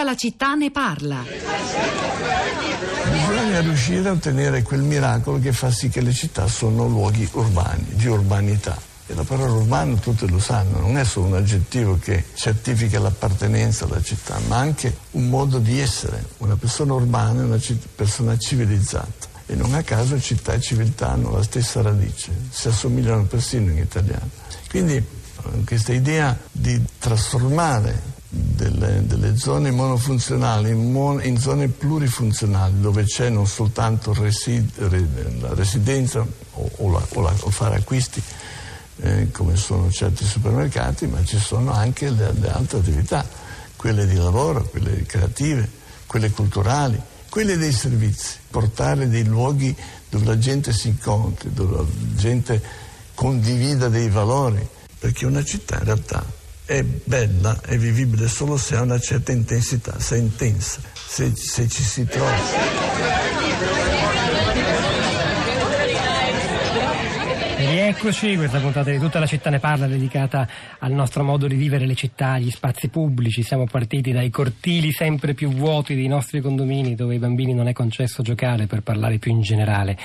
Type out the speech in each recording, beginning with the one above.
Tutta la città ne parla. Bisogna riuscire a ottenere quel miracolo che fa sì che le città sono luoghi urbani, di urbanità. E la parola urbano tutti lo sanno, non è solo un aggettivo che certifica l'appartenenza alla città, ma anche un modo di essere. Una persona urbana è una persona civilizzata. E non a caso città e civiltà hanno la stessa radice, si assomigliano persino in italiano. Quindi eh, questa idea di trasformare delle, delle, zone monofunzionali in, mon, in, zone plurifunzionali dove c'è non soltanto resid, re, la residenza o, o, la, o, la, o fare acquisti eh, come sono certi supermercati ma ci sono anche le, le altre attività quelle di lavoro, quelle creative, quelle culturali, quelle dei servizi, portare dei luoghi dove la gente si incontri, dove la gente condivida dei valori, perché una città in realtà è bella, è vivibile solo se ha una certa intensità, se è intensa, se, se ci si trova. Eccoci, questa puntata di tutta la città ne parla dedicata al nostro modo di vivere le città, gli spazi pubblici. Siamo partiti dai cortili sempre più vuoti dei nostri condomini dove ai bambini non è concesso giocare per parlare più in generale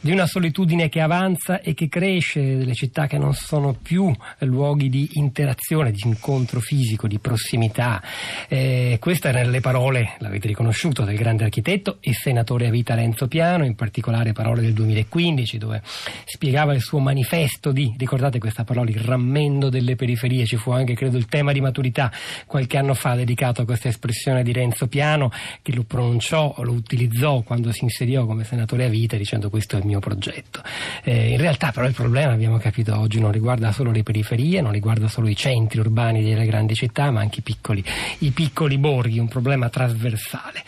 di una solitudine che avanza e che cresce, delle città che non sono più luoghi di interazione, di incontro fisico, di prossimità. Eh, queste erano le parole, l'avete riconosciuto, del grande architetto e senatore a vita Renzo Piano, in particolare parole del 2015, dove spiegava il suo manifesto di, ricordate questa parola, il rammendo delle periferie, ci fu anche, credo, il tema di maturità qualche anno fa dedicato a questa espressione di Renzo Piano, che lo pronunciò, lo utilizzò quando si insediò come senatore a vita, dicendo questo è il mio progetto. Eh, in realtà però il problema, abbiamo capito oggi, non riguarda solo le periferie, non riguarda solo i centri urbani delle grandi città, ma anche i piccoli, i piccoli borghi, un problema trasversale.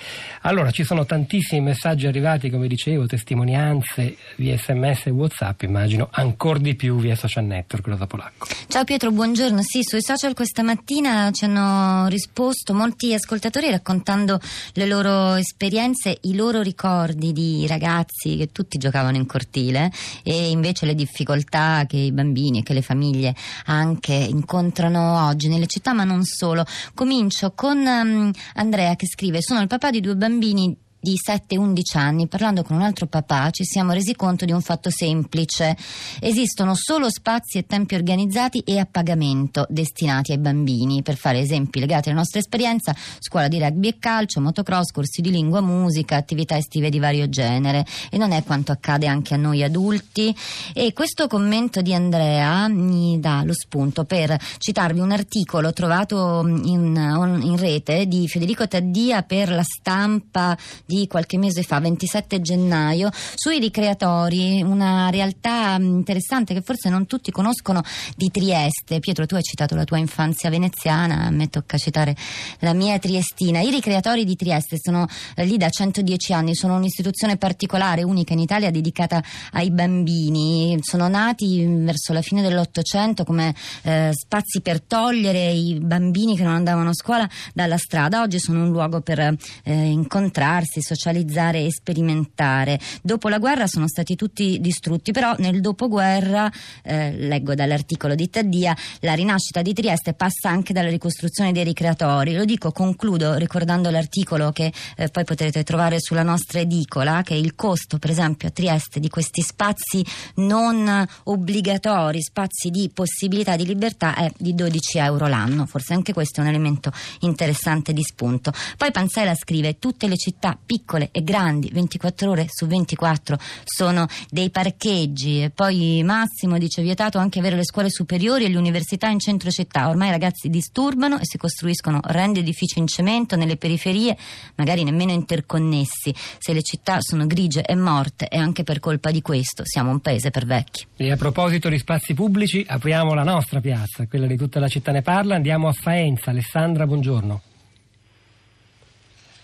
Allora, ci sono tantissimi messaggi arrivati, come dicevo, testimonianze via sms e whatsapp, immagino ancora di più via social network, Rosa Polacco. Ciao Pietro, buongiorno. Sì, sui social questa mattina ci hanno risposto molti ascoltatori raccontando le loro esperienze, i loro ricordi di ragazzi che tutti giocavano in cortile e invece le difficoltà che i bambini e che le famiglie anche incontrano oggi nelle città, ma non solo. Comincio con um, Andrea che scrive: Sono il papà di due bambini di 7-11 anni, parlando con un altro papà, ci siamo resi conto di un fatto semplice. Esistono solo spazi e tempi organizzati e a pagamento destinati ai bambini. Per fare esempi legati alla nostra esperienza, scuola di rugby e calcio, motocross, corsi di lingua, musica, attività estive di vario genere. E non è quanto accade anche a noi adulti. E questo commento di Andrea mi dà lo spunto per citarvi un articolo trovato in, in rete di Federico Taddia per la stampa di qualche mese fa, 27 gennaio, sui ricreatori, una realtà interessante che forse non tutti conoscono di Trieste. Pietro, tu hai citato la tua infanzia veneziana, a me tocca citare la mia triestina. I ricreatori di Trieste sono eh, lì da 110 anni, sono un'istituzione particolare, unica in Italia, dedicata ai bambini. Sono nati verso la fine dell'Ottocento come eh, spazi per togliere i bambini che non andavano a scuola dalla strada. Oggi sono un luogo per eh, incontrarsi, socializzare e sperimentare. Dopo la guerra sono stati tutti distrutti, però nel dopoguerra, eh, leggo dall'articolo di Taddia, la rinascita di Trieste passa anche dalla ricostruzione dei ricreatori. Lo dico, concludo ricordando l'articolo che eh, poi potrete trovare sulla nostra edicola, che il costo, per esempio, a Trieste di questi spazi non obbligatori, spazi di possibilità di libertà è di 12 euro l'anno. Forse anche questo è un elemento interessante di spunto. Poi Panzella scrive: tutte le città piccole e grandi, 24 ore su 24 sono dei parcheggi e poi Massimo dice vietato anche avere le scuole superiori e le università in centro città, ormai i ragazzi disturbano e si costruiscono rendi edifici in cemento nelle periferie, magari nemmeno interconnessi, se le città sono grigie e morte è anche per colpa di questo, siamo un paese per vecchi. E a proposito di spazi pubblici, apriamo la nostra piazza, quella di tutta la città ne parla, andiamo a Faenza, Alessandra, buongiorno.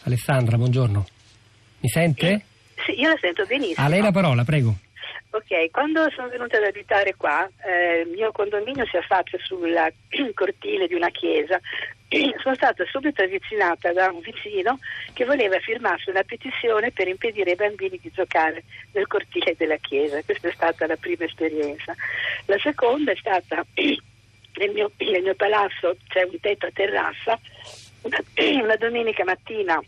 Alessandra, buongiorno. Mi sente? Sì, io la sento benissimo. A lei la parola, prego. Ok, quando sono venuta ad abitare qua, eh, il mio condominio si affaccia sul cortile di una chiesa. sono stata subito avvicinata da un vicino che voleva firmarsi una petizione per impedire ai bambini di giocare nel cortile della chiesa. Questa è stata la prima esperienza. La seconda è stata nel mio, nel mio palazzo c'è un tetto a terrazza una, una domenica mattina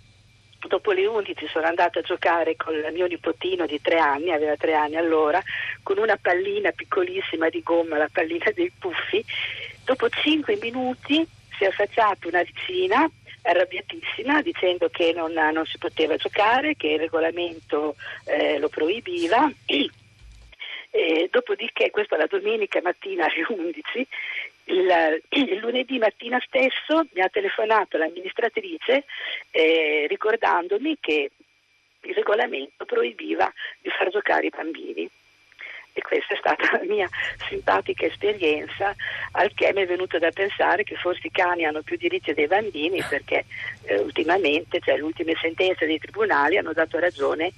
dopo le 11 sono andata a giocare con il mio nipotino di tre anni, aveva tre anni allora, con una pallina piccolissima di gomma, la pallina dei puffi. Dopo cinque minuti si è affacciata una vicina arrabbiatissima dicendo che non, non si poteva giocare, che il regolamento eh, lo proibiva. E dopodiché, questa la domenica mattina alle 11, il, il, lunedì mattina stesso mi ha telefonato l'amministratrice eh, ricordandomi che il regolamento proibiva di far giocare i bambini. E questa è stata la mia simpatica esperienza, al che mi è venuto da pensare che forse i cani hanno più diritti dei bambini perché eh, ultimamente, cioè le ultime sentenze dei tribunali hanno dato ragione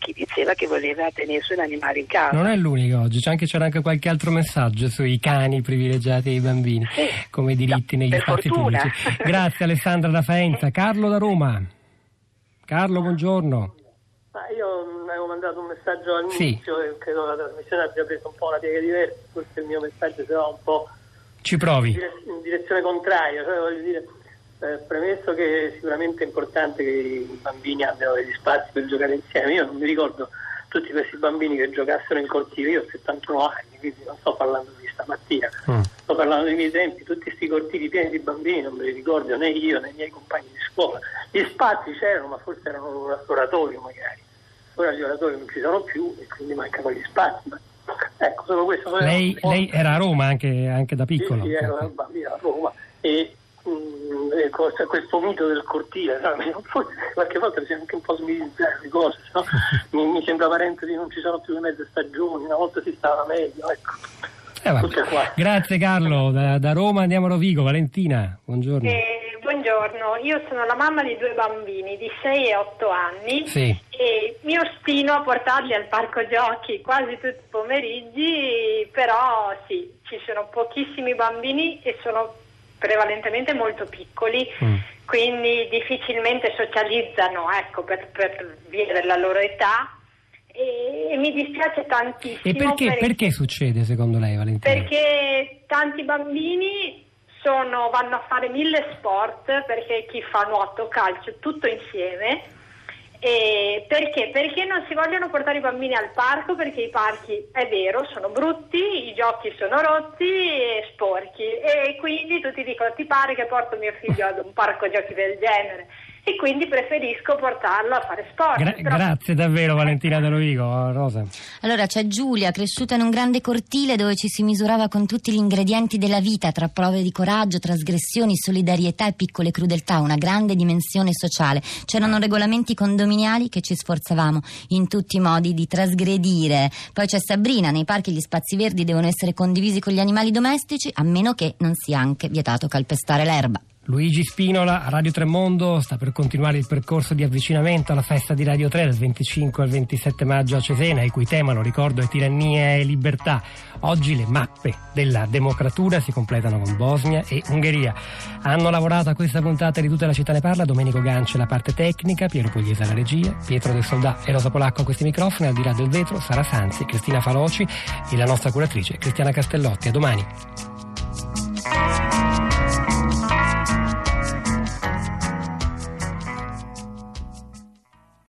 chi diceva che voleva tenersi un animale in casa. Non è l'unico oggi, c'è anche, c'era anche qualche altro messaggio sui cani privilegiati dei bambini sì, come diritti no, negli spazi fortuna. pubblici. Grazie Alessandra da Faenza. Carlo da Roma. Carlo, buongiorno. Ma io avevo mandato un messaggio all'inizio sì. e credo la trasmissione abbia preso un po' una piega diversa, forse il mio messaggio sarà un po' Ci provi. in direzione contraria, cioè voglio dire, eh, premesso che sicuramente è importante che i bambini abbiano degli spazi per giocare insieme, io non mi ricordo tutti questi bambini che giocassero in cortile, io ho 71 anni, quindi non sto parlando di stamattina, mm. sto parlando dei miei tempi, tutti questi cortili pieni di bambini, non me li ricordo né io né i miei compagni di scuola, gli spazi c'erano ma forse erano oratorio magari, ora gli oratori non ci sono più e quindi mancano gli spazi. Ma, ecco, solo questo. Lei, lei, era a Roma anche, anche da piccolo? Sì, sì ero bambino a Roma e mh, questo mito del cortile, no? qualche volta bisogna anche un po' smitizzare le cose, no? mi, mi sembra parentesi non ci sono più le mezze stagioni, una volta si stava meglio, ecco. Eh, Grazie Carlo, da, da, Roma andiamo a Rovigo, Valentina, buongiorno. Eh, buongiorno, io sono la mamma di due bambini di 6 e 8 anni sì. e mi ostino a portarli al parco giochi quasi tutti i pomeriggi, però sì, ci sono pochissimi bambini e sono prevalentemente molto piccoli, mm. quindi difficilmente socializzano ecco, per, per via della loro età. E, mi dispiace tantissimo. E perché, per... perché succede secondo lei, Valentina? Perché tanti bambini sono, vanno a fare mille sport, perché chi fa nuoto, calcio, tutto insieme e perché? Perché non si vogliono portare i bambini al parco perché i parchi, è vero, sono brutti, i giochi sono rotti e sporchi e quindi tutti dicono ti pare che porto mio figlio ad un parco giochi del genere e quindi preferisco portarlo a fare sport. Gra- Però... Grazie davvero Valentina De Rovigo, Rosa. Allora c'è Giulia, cresciuta in un grande cortile dove ci si misurava con tutti gli ingredienti della vita, tra prove di coraggio, trasgressioni, solidarietà e piccole crudeltà, una grande dimensione sociale. C'erano regolamenti condominiali che ci sforzavamo in tutti i modi di trasgredire. Poi c'è Sabrina, nei parchi gli spazi verdi devono essere condivisi con gli animali domestici, a meno che non sia anche vietato calpestare l'erba. Luigi Spinola, Radio Tremondo, sta per continuare il percorso di avvicinamento alla festa di Radio 3 dal 25 al 27 maggio a Cesena, il cui tema, lo ricordo, è tirannia e libertà. Oggi le mappe della democratura si completano con Bosnia e Ungheria. Hanno lavorato a questa puntata di Tutta la città ne parla Domenico Ganci la parte tecnica, Piero Pugliese alla regia, Pietro del Soldà e Rosa Polacco a questi microfoni, al di là del vetro Sara Sanzi, Cristina Faloci e la nostra curatrice Cristiana Castellotti. A domani.